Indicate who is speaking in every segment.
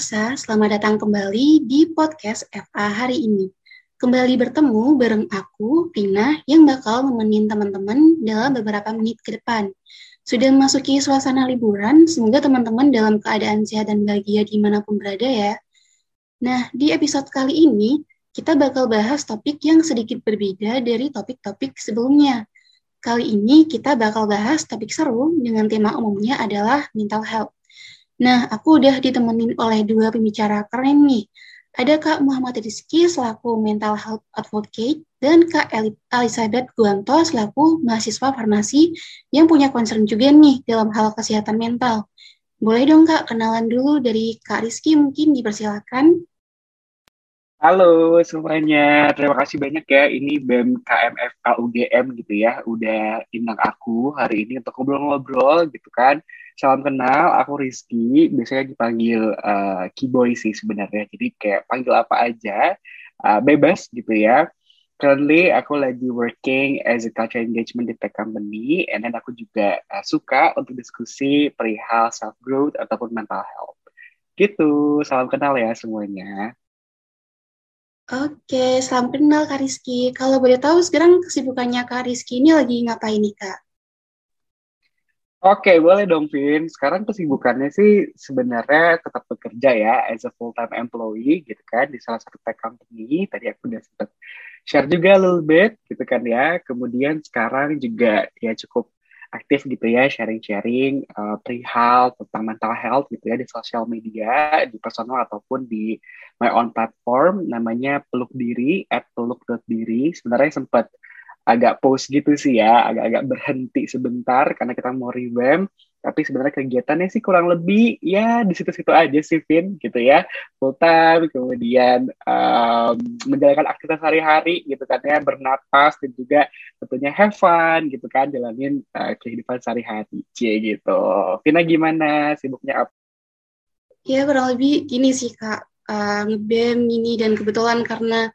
Speaker 1: pemirsa, selamat datang kembali di podcast FA hari ini. Kembali bertemu bareng aku, Pina, yang bakal nemenin teman-teman dalam beberapa menit ke depan. Sudah memasuki suasana liburan, semoga teman-teman dalam keadaan sehat dan bahagia di mana pun berada ya. Nah, di episode kali ini, kita bakal bahas topik yang sedikit berbeda dari topik-topik sebelumnya. Kali ini kita bakal bahas topik seru dengan tema umumnya adalah mental health. Nah, aku udah ditemenin oleh dua pembicara keren nih. Ada Kak Muhammad Rizky selaku Mental Health Advocate dan Kak Elizabeth Guanto selaku mahasiswa farmasi yang punya concern juga nih dalam hal kesehatan mental. Boleh dong Kak kenalan dulu dari Kak Rizky mungkin dipersilakan.
Speaker 2: Halo semuanya, terima kasih banyak ya. Ini BEM KMF UGM gitu ya, udah undang aku hari ini untuk ngobrol-ngobrol gitu kan Salam kenal, aku Rizky. Biasanya dipanggil uh, Kiboy sih sebenarnya. Jadi kayak panggil apa aja, uh, bebas gitu ya. Currently aku lagi working as a culture engagement di tech company, and then aku juga uh, suka untuk diskusi perihal self growth ataupun mental health. Gitu, salam kenal ya semuanya.
Speaker 1: Oke, salam kenal Kak Rizky. Kalau boleh tahu sekarang kesibukannya Kak Rizky ini lagi ngapain nih Kak?
Speaker 2: Oke, boleh dong, Vin. Sekarang kesibukannya sih sebenarnya tetap bekerja ya as a full-time employee gitu kan di salah satu tech company. Tadi aku udah sempat share juga a little bit gitu kan ya. Kemudian sekarang juga ya cukup aktif gitu ya sharing-sharing uh, perihal tentang mental health gitu ya di sosial media, di personal ataupun di my own platform namanya peluk diri at peluk diri. Sebenarnya sempat agak pause gitu sih ya, agak-agak berhenti sebentar karena kita mau revamp. Tapi sebenarnya kegiatannya sih kurang lebih ya di situ-situ aja sih, Vin, gitu ya. Full time, kemudian um, menjalankan aktivitas sehari-hari gitu kan ya, bernapas dan juga tentunya have fun gitu kan, jalanin uh, kehidupan sehari-hari. Cie gitu. Vina gimana? Sibuknya apa?
Speaker 1: Ya kurang lebih gini sih Kak, uh, ngebem ini dan kebetulan karena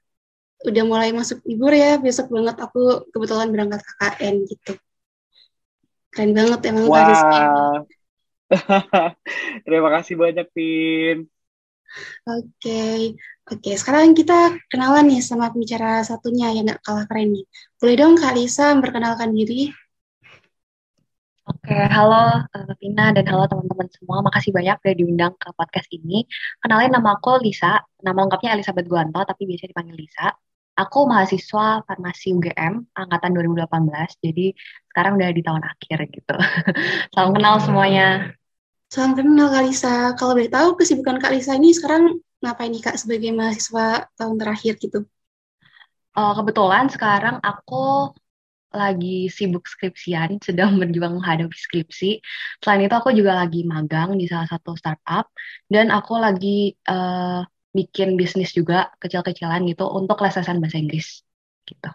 Speaker 1: udah mulai masuk libur ya besok banget aku kebetulan berangkat KKN gitu keren banget emang wow.
Speaker 2: terima kasih banyak Pin
Speaker 1: oke okay. oke okay, sekarang kita kenalan nih sama pembicara satunya yang nggak kalah keren nih boleh dong Kak Lisa memperkenalkan diri
Speaker 3: Oke, halo Tina dan halo teman-teman semua. Makasih banyak udah diundang ke podcast ini. Kenalin nama aku Lisa. Nama lengkapnya Elizabeth Guanto, tapi biasa dipanggil Lisa. Aku mahasiswa farmasi UGM angkatan 2018, jadi sekarang udah di tahun akhir gitu. Salam kenal semuanya.
Speaker 1: Salam kenal Kak Lisa. Kalau boleh tahu kesibukan Kak Lisa ini sekarang ngapain nih Kak sebagai mahasiswa tahun terakhir gitu?
Speaker 3: Uh, kebetulan sekarang aku lagi sibuk skripsian, sedang berjuang menghadapi skripsi. Selain itu aku juga lagi magang di salah satu startup dan aku lagi uh, bikin bisnis juga kecil-kecilan gitu untuk lesesan bahasa Inggris gitu.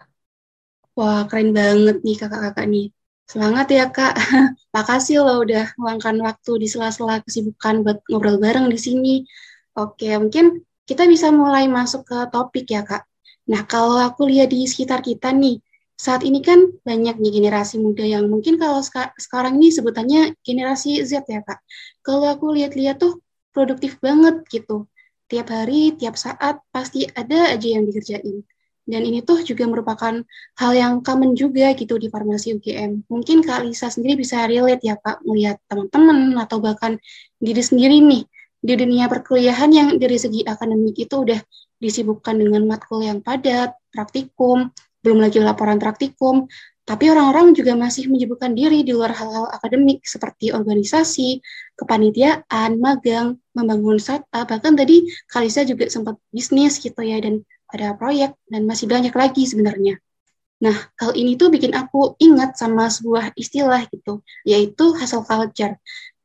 Speaker 1: Wah, keren banget nih kakak-kakak nih. Semangat ya kak. Makasih loh udah meluangkan waktu di sela-sela kesibukan buat ngobrol bareng di sini. Oke, mungkin kita bisa mulai masuk ke topik ya kak. Nah, kalau aku lihat di sekitar kita nih, saat ini kan banyak nih generasi muda yang mungkin kalau sekarang ini sebutannya generasi Z ya kak. Kalau aku lihat-lihat tuh produktif banget gitu tiap hari, tiap saat pasti ada aja yang dikerjain. Dan ini tuh juga merupakan hal yang common juga gitu di farmasi UGM. Mungkin Kak Lisa sendiri bisa relate ya Kak, melihat teman-teman atau bahkan diri sendiri nih di dunia perkuliahan yang dari segi akademik itu udah disibukkan dengan matkul yang padat, praktikum, belum lagi laporan praktikum, tapi orang-orang juga masih menyibukkan diri di luar hal-hal akademik seperti organisasi, kepanitiaan, magang, membangun startup, bahkan tadi Kalisa juga sempat bisnis gitu ya, dan ada proyek, dan masih banyak lagi sebenarnya. Nah, hal ini tuh bikin aku ingat sama sebuah istilah gitu, yaitu hustle culture.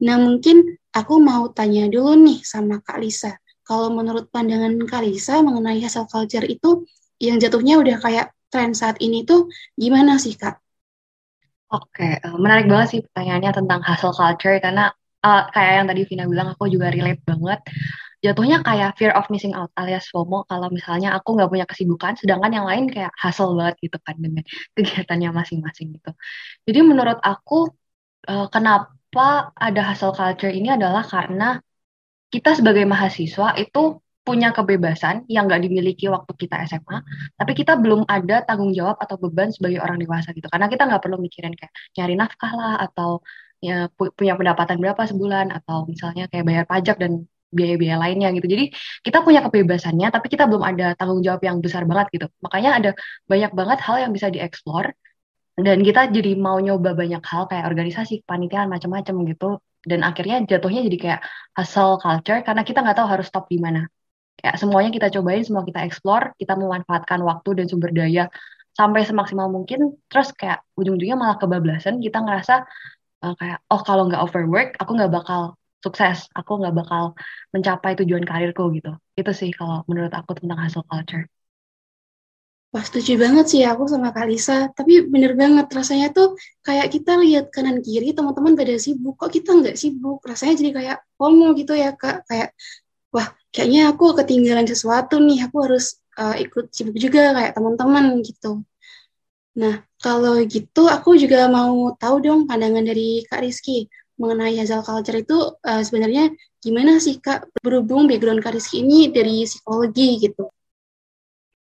Speaker 1: Nah, mungkin aku mau tanya dulu nih sama Kak Lisa. Kalau menurut pandangan Kak Lisa mengenai hustle culture itu, yang jatuhnya udah kayak tren saat ini tuh gimana sih Kak?
Speaker 3: Oke, uh, menarik banget sih pertanyaannya tentang hustle culture karena uh, kayak yang tadi Vina bilang aku juga relate banget. Jatuhnya kayak fear of missing out alias FOMO kalau misalnya aku nggak punya kesibukan, sedangkan yang lain kayak hustle banget gitu kan dengan kegiatannya masing-masing gitu. Jadi menurut aku uh, kenapa ada hustle culture ini adalah karena kita sebagai mahasiswa itu punya kebebasan yang nggak dimiliki waktu kita SMA, tapi kita belum ada tanggung jawab atau beban sebagai orang dewasa gitu. Karena kita nggak perlu mikirin kayak nyari nafkah lah atau ya punya pendapatan berapa sebulan atau misalnya kayak bayar pajak dan biaya-biaya lainnya gitu. Jadi kita punya kebebasannya, tapi kita belum ada tanggung jawab yang besar banget gitu. Makanya ada banyak banget hal yang bisa dieksplor dan kita jadi mau nyoba banyak hal kayak organisasi, kepanitiaan macam-macam gitu. Dan akhirnya jatuhnya jadi kayak hustle culture karena kita nggak tahu harus stop di mana kayak semuanya kita cobain semua kita explore kita memanfaatkan waktu dan sumber daya sampai semaksimal mungkin. Terus kayak ujung-ujungnya malah kebablasan kita ngerasa uh, kayak oh kalau nggak overwork aku nggak bakal sukses aku nggak bakal mencapai tujuan karirku gitu. Itu sih kalau menurut aku tentang hustle culture.
Speaker 1: Wah setuju banget sih aku sama Kak Lisa, tapi bener banget rasanya tuh kayak kita lihat kanan kiri teman-teman pada sibuk, kok kita nggak sibuk, rasanya jadi kayak FOMO gitu ya Kak, kayak wah kayaknya aku ketinggalan sesuatu nih, aku harus uh, ikut sibuk juga kayak teman-teman gitu. Nah, kalau gitu aku juga mau tahu dong pandangan dari Kak Rizky mengenai Hazal Culture itu uh, sebenarnya gimana sih Kak berhubung background Kak Rizky ini dari psikologi gitu.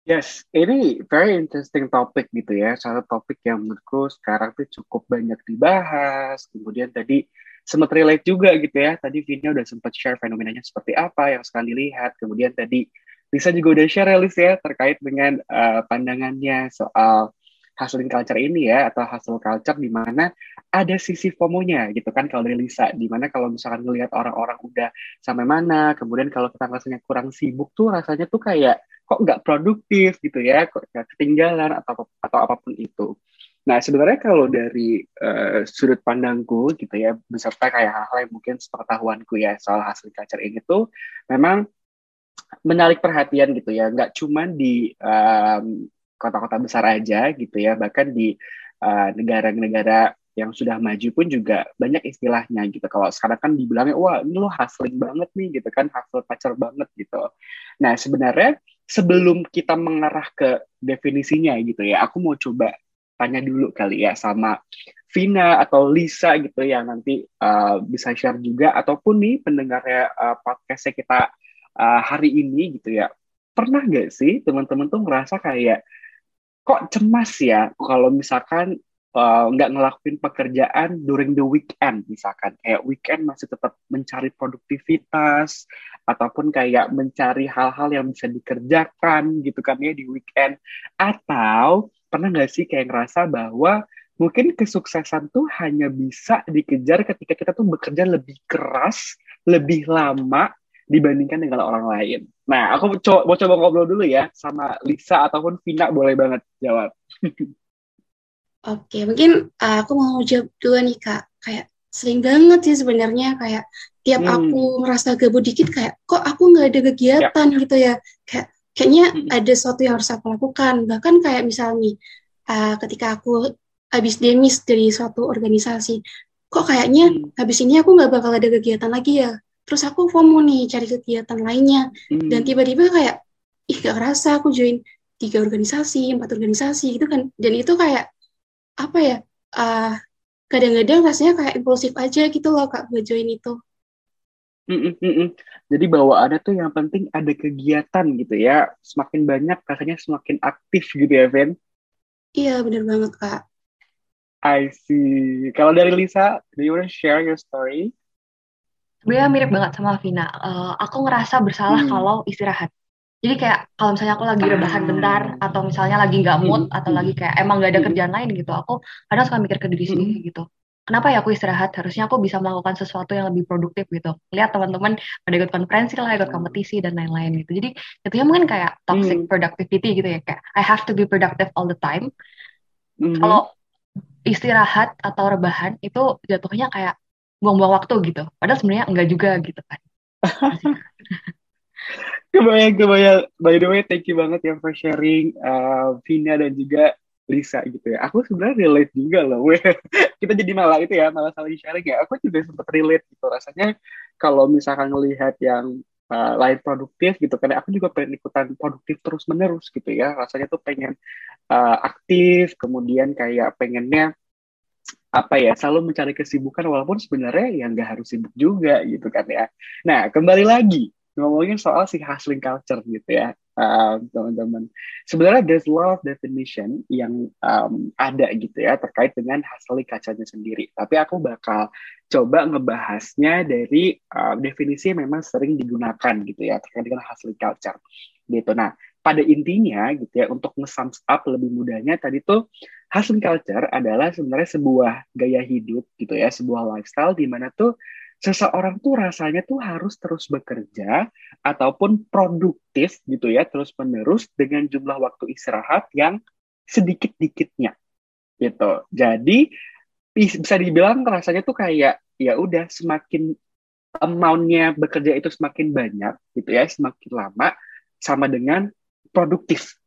Speaker 2: Yes, ini very interesting topik gitu ya. Satu topik yang menurutku sekarang tuh cukup banyak dibahas. Kemudian tadi sempat relate juga gitu ya. Tadi Vina udah sempat share fenomenanya seperti apa yang sekarang dilihat. Kemudian tadi Lisa juga udah share ya, ya terkait dengan uh, pandangannya soal hustling culture ini ya atau hustle culture di mana ada sisi FOMO-nya gitu kan kalau dari Lisa di mana kalau misalkan ngelihat orang-orang udah sampai mana kemudian kalau kita rasanya kurang sibuk tuh rasanya tuh kayak kok nggak produktif gitu ya kok ketinggalan atau atau apa pun itu Nah, sebenarnya kalau dari uh, sudut pandangku gitu ya, beserta kayak hal-hal yang mungkin sepengetahuanku ya soal hasil culture ini tuh memang menarik perhatian gitu ya, nggak cuma di um, kota-kota besar aja gitu ya, bahkan di uh, negara-negara yang sudah maju pun juga banyak istilahnya gitu. Kalau sekarang kan dibilangnya, wah ini lo hustling banget nih gitu kan, hustle culture banget gitu. Nah sebenarnya sebelum kita mengarah ke definisinya gitu ya, aku mau coba tanya dulu kali ya sama Vina atau Lisa gitu yang nanti uh, bisa share juga. Ataupun nih pendengarnya uh, podcastnya kita uh, hari ini gitu ya. Pernah gak sih teman-teman tuh ngerasa kayak kok cemas ya kalau misalkan nggak uh, ngelakuin pekerjaan during the weekend misalkan? Kayak weekend masih tetap mencari produktivitas ataupun kayak mencari hal-hal yang bisa dikerjakan gitu kan ya di weekend. Atau pernah nggak sih kayak ngerasa bahwa mungkin kesuksesan tuh hanya bisa dikejar ketika kita tuh bekerja lebih keras, lebih lama dibandingkan dengan orang lain. Nah, aku co mau coba ngobrol dulu ya sama Lisa ataupun Vina boleh banget jawab.
Speaker 1: Oke, mungkin uh, aku mau jawab dulu nih kak. Kayak sering banget sih sebenarnya kayak tiap hmm. aku merasa gabut dikit kayak kok aku nggak ada kegiatan ya. gitu ya. Kayak kayaknya ada sesuatu yang harus aku lakukan. Bahkan kayak misalnya uh, ketika aku habis demis dari suatu organisasi kok kayaknya hmm. habis ini aku nggak bakal ada kegiatan lagi ya? Terus aku FOMO nih cari kegiatan lainnya. Hmm. dan tiba-tiba kayak ih gak kerasa aku join tiga organisasi empat organisasi gitu kan. Dan itu kayak apa ya uh, kadang-kadang rasanya kayak impulsif aja gitu loh kak buat join itu
Speaker 2: Mm -mm. Jadi bawaannya tuh yang penting ada kegiatan gitu ya. Semakin banyak rasanya semakin aktif gitu ya, Ven?
Speaker 1: Iya, bener banget, Kak.
Speaker 2: I see. Kalau dari Lisa, do you want to share your story?
Speaker 3: Sebenarnya mirip banget sama Vina. Uh, aku ngerasa bersalah hmm. kalau istirahat. Jadi kayak kalau misalnya aku lagi rebahan bentar atau misalnya lagi nggak mood hmm. atau lagi kayak emang nggak ada hmm. kerjaan lain gitu, aku kadang suka mikir ke diri sendiri hmm. gitu kenapa ya aku istirahat? Harusnya aku bisa melakukan sesuatu yang lebih produktif gitu. Lihat teman-teman pada ikut konferensi lah ikut kompetisi dan lain-lain gitu. Jadi itu mungkin kayak toxic hmm. productivity gitu ya. Kayak I have to be productive all the time. Hmm. kalau istirahat atau rebahan itu jatuhnya kayak buang-buang waktu gitu. Padahal sebenarnya enggak juga gitu kan.
Speaker 2: Kebayang kebayang. By the way thank you banget ya for sharing uh, Vina dan juga Lisa gitu ya. Aku sebenarnya relate juga loh. Kita jadi malah itu ya, malah saling sharing ya. Aku juga sempat relate gitu. Rasanya kalau misalkan melihat yang uh, lain produktif gitu kan, aku juga pengen ikutan produktif terus menerus gitu ya. Rasanya tuh pengen uh, aktif, kemudian kayak pengennya apa ya selalu mencari kesibukan walaupun sebenarnya yang nggak harus sibuk juga gitu kan ya. Nah kembali lagi ngomongin soal si hustling culture gitu ya teman teman-teman. Sebenarnya there's a lot of definition yang um, ada gitu ya terkait dengan hustling culture-nya sendiri. Tapi aku bakal coba ngebahasnya dari uh, definisi yang memang sering digunakan gitu ya terkait dengan hustling culture gitu. Nah, pada intinya gitu ya untuk nge up lebih mudahnya tadi tuh hustling culture adalah sebenarnya sebuah gaya hidup gitu ya, sebuah lifestyle di mana tuh seseorang tuh rasanya tuh harus terus bekerja ataupun produktif gitu ya terus menerus dengan jumlah waktu istirahat yang sedikit dikitnya gitu. Jadi bisa dibilang rasanya tuh kayak ya udah semakin amountnya bekerja itu semakin banyak gitu ya semakin lama sama dengan produktif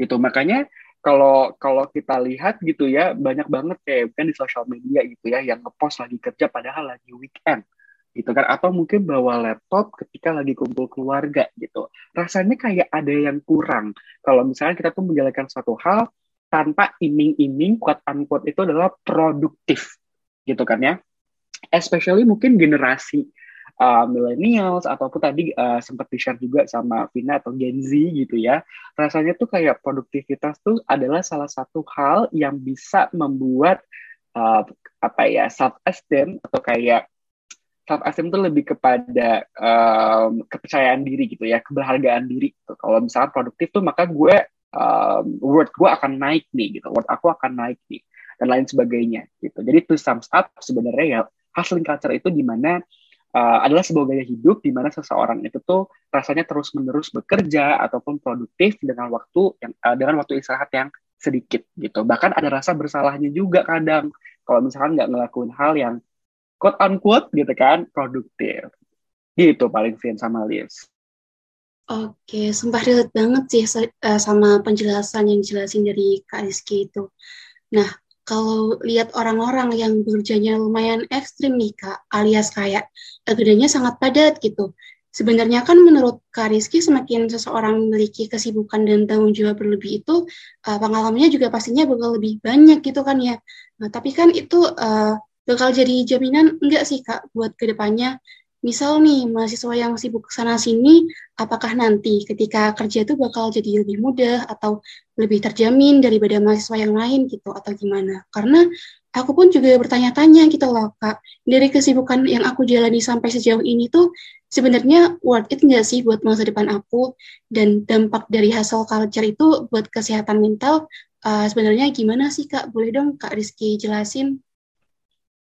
Speaker 2: gitu. Makanya kalau kalau kita lihat gitu ya banyak banget kayak kan di sosial media gitu ya yang ngepost lagi kerja padahal lagi weekend gitu kan. Atau mungkin bawa laptop ketika lagi kumpul keluarga gitu. Rasanya kayak ada yang kurang. Kalau misalnya kita tuh menjalankan satu hal tanpa iming-iming quote unquote itu adalah produktif gitu kan ya. Especially mungkin generasi uh, millennials ataupun tadi uh, sempat di-share juga sama Vina atau Gen Z gitu ya. Rasanya tuh kayak produktivitas tuh adalah salah satu hal yang bisa membuat uh, apa ya self esteem atau kayak self esteem tuh lebih kepada um, kepercayaan diri gitu ya, keberhargaan diri. Gitu. Kalau misalnya produktif tuh maka gue um, word gue akan naik nih gitu, word aku akan naik nih dan lain sebagainya gitu. Jadi to sums up sebenarnya ya hustling culture itu di mana uh, adalah sebuah gaya hidup di mana seseorang itu tuh rasanya terus-menerus bekerja ataupun produktif dengan waktu yang uh, dengan waktu istirahat yang sedikit gitu. Bahkan ada rasa bersalahnya juga kadang kalau misalkan nggak ngelakuin hal yang quote unquote gitu kan produktif. Gitu paling Vin sama Liz.
Speaker 1: Oke, sumpah relate banget sih eh, sama penjelasan yang jelasin dari Kak Rizky itu. Nah, kalau lihat orang-orang yang bekerjanya lumayan ekstrim nih Kak, alias kayak kerjanya sangat padat gitu. Sebenarnya kan menurut Kak Rizky semakin seseorang memiliki kesibukan dan tanggung jawab berlebih itu uh, pengalamannya juga pastinya bakal lebih banyak gitu kan ya. Nah, tapi kan itu uh, bakal jadi jaminan enggak sih Kak buat ke depannya misal nih mahasiswa yang sibuk sana sini, apakah nanti ketika kerja itu bakal jadi lebih mudah atau lebih terjamin daripada mahasiswa yang lain gitu atau gimana? Karena aku pun juga bertanya-tanya gitu loh kak, dari kesibukan yang aku jalani sampai sejauh ini tuh sebenarnya worth it nggak sih buat masa depan aku dan dampak dari hasil culture itu buat kesehatan mental uh, sebenarnya gimana sih kak? Boleh dong kak Rizky jelasin?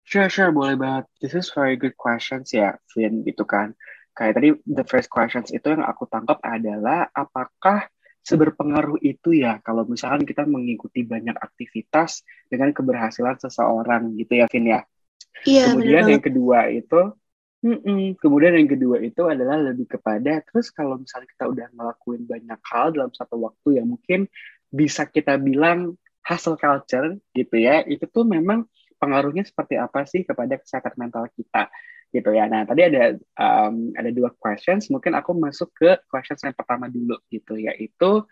Speaker 2: Sure, sure, boleh banget. This is very good questions ya, Vin, gitu kan. Kayak tadi the first questions itu yang aku tangkap adalah apakah seberpengaruh itu ya kalau misalkan kita mengikuti banyak aktivitas dengan keberhasilan seseorang gitu ya, Vin ya.
Speaker 1: Iya,
Speaker 2: Kemudian yang kedua itu Mm-mm. Kemudian yang kedua itu adalah lebih kepada terus kalau misalnya kita udah ngelakuin banyak hal dalam satu waktu yang mungkin bisa kita bilang hustle culture gitu ya, itu tuh memang pengaruhnya seperti apa sih kepada kesehatan mental kita gitu ya. Nah tadi ada um, ada dua questions, mungkin aku masuk ke questions yang pertama dulu gitu yaitu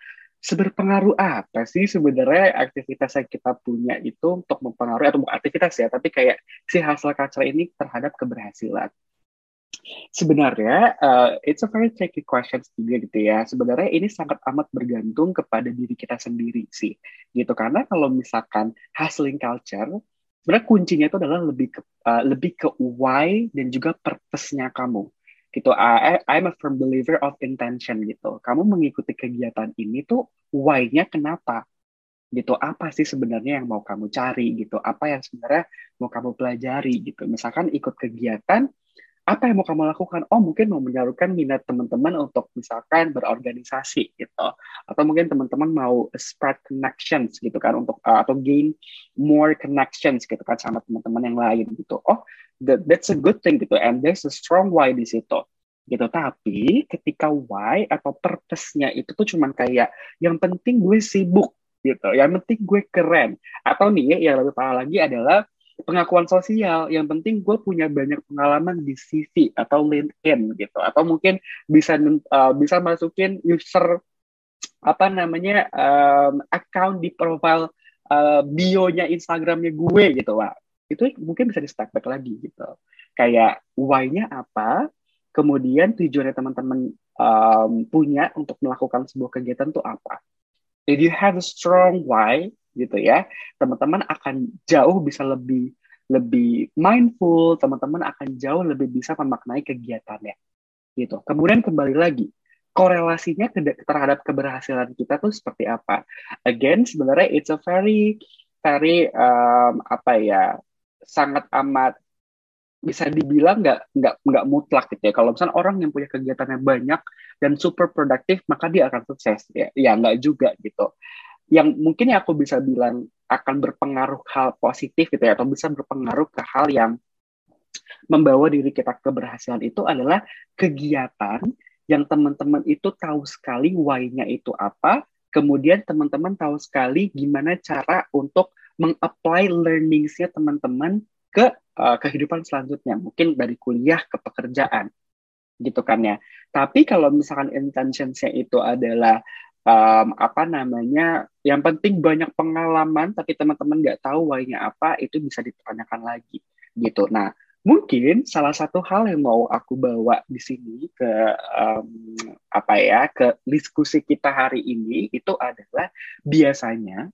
Speaker 2: seberpengaruh apa sih sebenarnya aktivitas yang kita punya itu untuk mempengaruhi atau bukan aktivitas ya, tapi kayak si hasil culture ini terhadap keberhasilan. Sebenarnya uh, it's a very tricky question juga gitu ya. Sebenarnya ini sangat amat bergantung kepada diri kita sendiri sih, gitu karena kalau misalkan hustling culture sebenarnya kuncinya itu adalah lebih ke uh, lebih ke why dan juga purpose-nya kamu. Gitu. I, I'm a firm believer of intention gitu. Kamu mengikuti kegiatan ini tuh why-nya kenapa? Gitu. Apa sih sebenarnya yang mau kamu cari gitu? Apa yang sebenarnya mau kamu pelajari gitu? Misalkan ikut kegiatan apa yang mau kamu lakukan? Oh mungkin mau menyalurkan minat teman-teman untuk misalkan berorganisasi gitu, atau mungkin teman-teman mau spread connections gitu kan untuk uh, atau gain more connections gitu kan sama teman-teman yang lain gitu. Oh that, that's a good thing gitu, and there's a strong why di situ gitu. Tapi ketika why atau purpose-nya itu tuh cuman kayak yang penting gue sibuk gitu, yang penting gue keren, atau nih yang lebih parah lagi adalah pengakuan sosial. Yang penting gue punya banyak pengalaman di CV atau LinkedIn gitu. Atau mungkin bisa uh, bisa masukin user apa namanya um, account di profile uh, bio-nya Instagramnya gue gitu, Pak. itu mungkin bisa di step back lagi gitu. Kayak why-nya apa, kemudian tujuannya teman-teman um, punya untuk melakukan sebuah kegiatan itu apa. If you have a strong why, gitu ya, teman-teman akan jauh bisa lebih lebih mindful, teman-teman akan jauh lebih bisa memaknai kegiatannya. Gitu. Kemudian kembali lagi, korelasinya terhadap keberhasilan kita tuh seperti apa? Again, sebenarnya it's a very very um, apa ya sangat amat bisa dibilang nggak nggak nggak mutlak gitu ya. Kalau misalnya orang yang punya kegiatannya banyak dan super produktif, maka dia akan sukses ya. Ya nggak juga gitu. Yang mungkin ya aku bisa bilang akan berpengaruh hal positif gitu ya atau bisa berpengaruh ke hal yang membawa diri kita keberhasilan itu adalah kegiatan yang teman-teman itu tahu sekali why-nya itu apa, kemudian teman-teman tahu sekali gimana cara untuk meng-apply learningsnya teman-teman ke uh, kehidupan selanjutnya, mungkin dari kuliah ke pekerjaan, gitu kan ya. Tapi kalau misalkan intentionsnya itu adalah um, apa namanya yang penting banyak pengalaman tapi teman-teman nggak tahu why-nya apa itu bisa ditanyakan lagi gitu. Nah mungkin salah satu hal yang mau aku bawa di sini ke um, apa ya ke diskusi kita hari ini itu adalah biasanya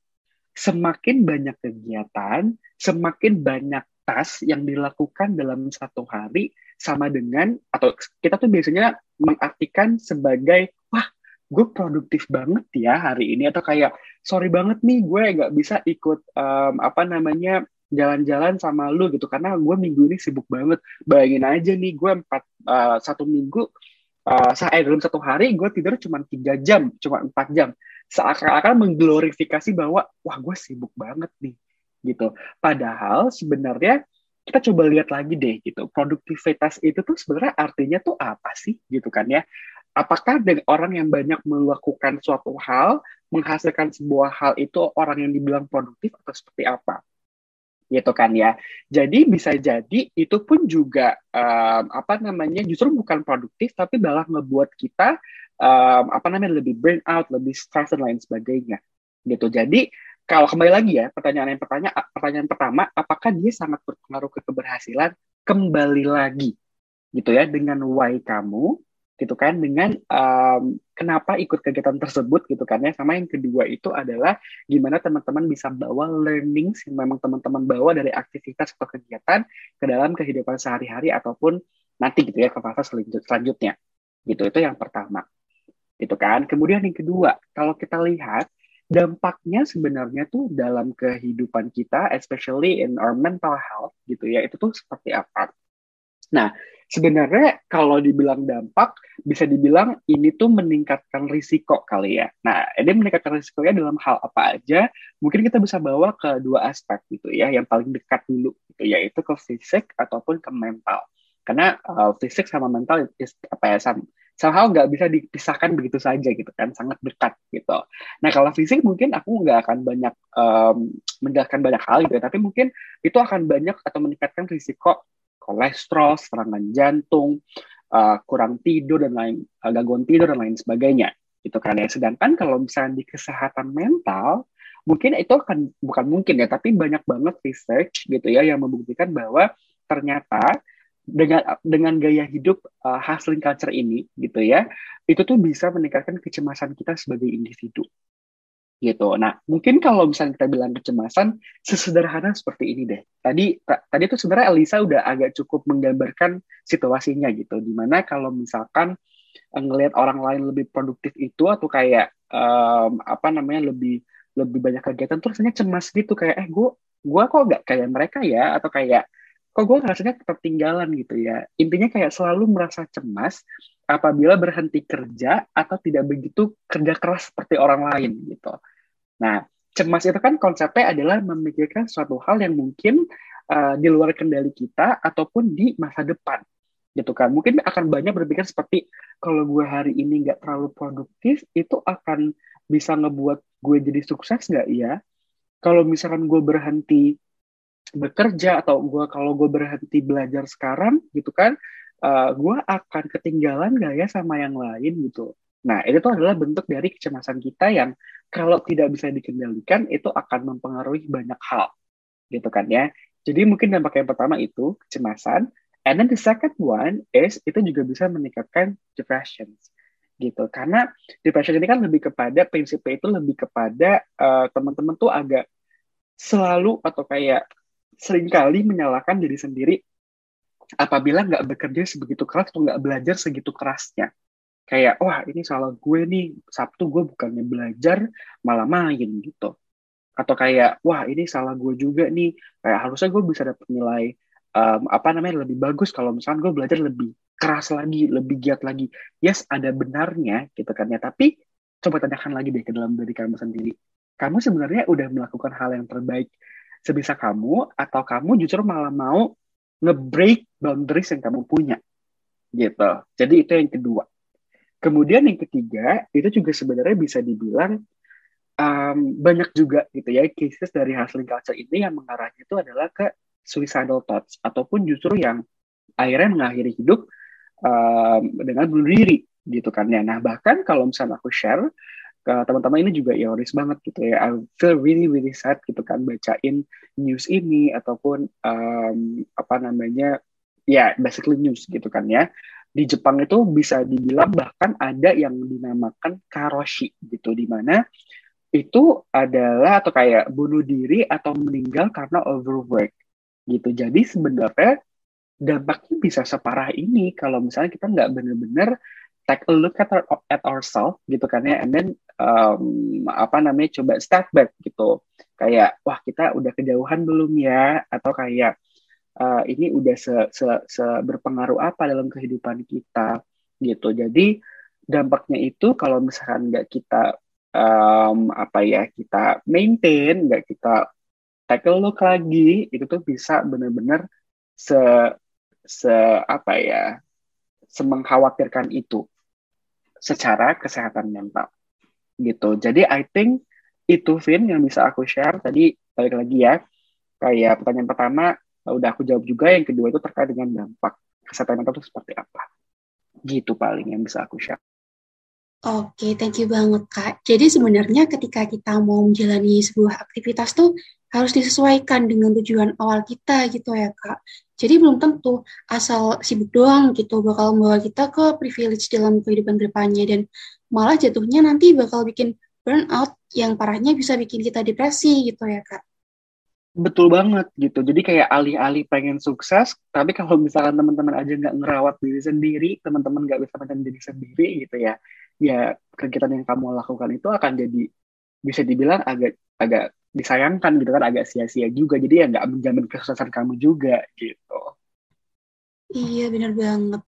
Speaker 2: semakin banyak kegiatan semakin banyak tas yang dilakukan dalam satu hari sama dengan atau kita tuh biasanya mengartikan sebagai gue produktif banget ya hari ini atau kayak sorry banget nih gue nggak bisa ikut um, apa namanya jalan-jalan sama lu gitu. Karena gue minggu ini sibuk banget. Bayangin aja nih gue empat uh, satu minggu uh, saya dalam satu hari gue tidur cuma tiga jam cuma empat jam. Seakan-akan mengglorifikasi bahwa wah gue sibuk banget nih gitu. Padahal sebenarnya kita coba lihat lagi deh gitu produktivitas itu tuh sebenarnya artinya tuh apa sih gitu kan ya? Apakah dengan orang yang banyak melakukan suatu hal menghasilkan sebuah hal itu orang yang dibilang produktif atau seperti apa? Gitu kan ya. Jadi bisa jadi itu pun juga um, apa namanya justru bukan produktif tapi malah ngebuat kita um, apa namanya lebih burn out lebih stress dan lain sebagainya. Gitu. Jadi kalau kembali lagi ya pertanyaan yang pertanyaan pertanyaan pertama apakah dia sangat berpengaruh ke keberhasilan? Kembali lagi gitu ya dengan why kamu gitu kan dengan um, kenapa ikut kegiatan tersebut gitu kan ya. Sama yang kedua itu adalah gimana teman-teman bisa bawa learning yang memang teman-teman bawa dari aktivitas atau kegiatan ke dalam kehidupan sehari-hari ataupun nanti gitu ya ke fase selanjutnya. Gitu itu yang pertama. Gitu kan. Kemudian yang kedua kalau kita lihat dampaknya sebenarnya tuh dalam kehidupan kita especially in our mental health gitu ya itu tuh seperti apa nah sebenarnya kalau dibilang dampak bisa dibilang ini tuh meningkatkan risiko kali ya. Nah, ini meningkatkan risikonya dalam hal apa aja? Mungkin kita bisa bawa ke dua aspek gitu ya, yang paling dekat dulu gitu yaitu ke fisik ataupun ke mental. Karena uh, fisik sama mental is, apa ya sama somehow nggak bisa dipisahkan begitu saja gitu kan sangat dekat gitu. Nah kalau fisik mungkin aku nggak akan banyak um, menjelaskan banyak hal gitu ya, tapi mungkin itu akan banyak atau meningkatkan risiko kolesterol, serangan jantung, uh, kurang tidur dan lain uh, gangguan tidur dan lain sebagainya. Itu kan ya. Sedangkan kalau misalnya di kesehatan mental, mungkin itu akan bukan mungkin ya, tapi banyak banget research gitu ya yang membuktikan bahwa ternyata dengan dengan gaya hidup uh, hustling culture ini gitu ya, itu tuh bisa meningkatkan kecemasan kita sebagai individu gitu. Nah, mungkin kalau misalnya kita bilang kecemasan, sesederhana seperti ini deh. Tadi tadi itu sebenarnya Elisa udah agak cukup menggambarkan situasinya gitu. Di mana kalau misalkan eh, ngelihat orang lain lebih produktif itu atau kayak um, apa namanya lebih lebih banyak kegiatan tuh rasanya cemas gitu kayak eh gue gue kok gak kayak mereka ya atau kayak kok gue rasanya ketinggalan gitu ya intinya kayak selalu merasa cemas apabila berhenti kerja atau tidak begitu kerja keras seperti orang lain gitu. Nah, cemas itu kan konsepnya adalah memikirkan suatu hal yang mungkin uh, di luar kendali kita ataupun di masa depan gitu kan. Mungkin akan banyak berpikir seperti kalau gue hari ini nggak terlalu produktif itu akan bisa ngebuat gue jadi sukses nggak ya? Kalau misalkan gue berhenti bekerja atau gue kalau gue berhenti belajar sekarang gitu kan uh, eh, gue akan ketinggalan gak ya sama yang lain gitu. Nah, itu adalah bentuk dari kecemasan kita yang kalau tidak bisa dikendalikan itu akan mempengaruhi banyak hal, gitu kan ya. Jadi mungkin dampak yang pertama itu kecemasan, and then the second one is itu juga bisa meningkatkan depression gitu. Karena depression ini kan lebih kepada prinsipnya itu lebih kepada uh, teman-teman tuh agak selalu atau kayak sering kali menyalahkan diri sendiri apabila nggak bekerja sebegitu keras atau nggak belajar segitu kerasnya. Kayak wah ini salah gue nih. Sabtu gue bukannya belajar malah main gitu. Atau kayak wah ini salah gue juga nih. Kayak harusnya gue bisa dapat nilai um, apa namanya lebih bagus kalau misalnya gue belajar lebih keras lagi lebih giat lagi. Yes ada benarnya gitu kan ya. Tapi coba tanyakan lagi deh ke dalam diri kamu sendiri. Kamu sebenarnya udah melakukan hal yang terbaik sebisa kamu atau kamu justru malah mau nge-break boundaries yang kamu punya gitu jadi itu yang kedua Kemudian yang ketiga itu juga sebenarnya bisa dibilang um, banyak juga gitu ya cases dari hustling culture ini yang mengarahnya itu adalah ke suicidal thoughts ataupun justru yang akhirnya mengakhiri hidup um, dengan bunuh diri gitu kan ya. Nah bahkan kalau misalnya aku share teman-teman ini juga ironis banget gitu ya. I feel really really sad gitu kan bacain news ini ataupun um, apa namanya ya basically news gitu kan ya di Jepang itu bisa dibilang bahkan ada yang dinamakan karoshi gitu di mana itu adalah atau kayak bunuh diri atau meninggal karena overwork gitu. Jadi sebenarnya dampaknya bisa separah ini kalau misalnya kita nggak benar-benar take a look at, our, at ourselves gitu kan ya, and then um, apa namanya coba step back gitu. Kayak wah kita udah kejauhan belum ya atau kayak uh, ini udah se, se, se berpengaruh apa dalam kehidupan kita gitu. Jadi dampaknya itu kalau misalkan nggak kita um, apa ya kita maintain, nggak kita take a look lagi, itu tuh bisa benar-benar se se apa ya semengkhawatirkan itu secara kesehatan mental gitu. Jadi I think itu Vin yang bisa aku share tadi balik lagi ya kayak pertanyaan pertama udah aku jawab juga yang kedua itu terkait dengan dampak kesehatan mental itu seperti apa gitu paling yang bisa aku share
Speaker 1: Oke, okay, thank you banget Kak. Jadi sebenarnya ketika kita mau menjalani sebuah aktivitas tuh harus disesuaikan dengan tujuan awal kita gitu ya Kak. Jadi belum tentu asal sibuk doang gitu bakal membawa kita ke privilege dalam kehidupan ke depannya dan malah jatuhnya nanti bakal bikin burnout yang parahnya bisa bikin kita depresi gitu ya Kak.
Speaker 2: Betul banget gitu. Jadi kayak alih-alih pengen sukses, tapi kalau misalkan teman-teman aja nggak ngerawat diri sendiri, teman-teman nggak bisa menjadi diri sendiri gitu ya, ya kegiatan yang kamu lakukan itu akan jadi bisa dibilang agak agak disayangkan gitu kan agak sia-sia juga. Jadi ya nggak menjamin kesuksesan kamu juga gitu.
Speaker 1: Iya benar banget.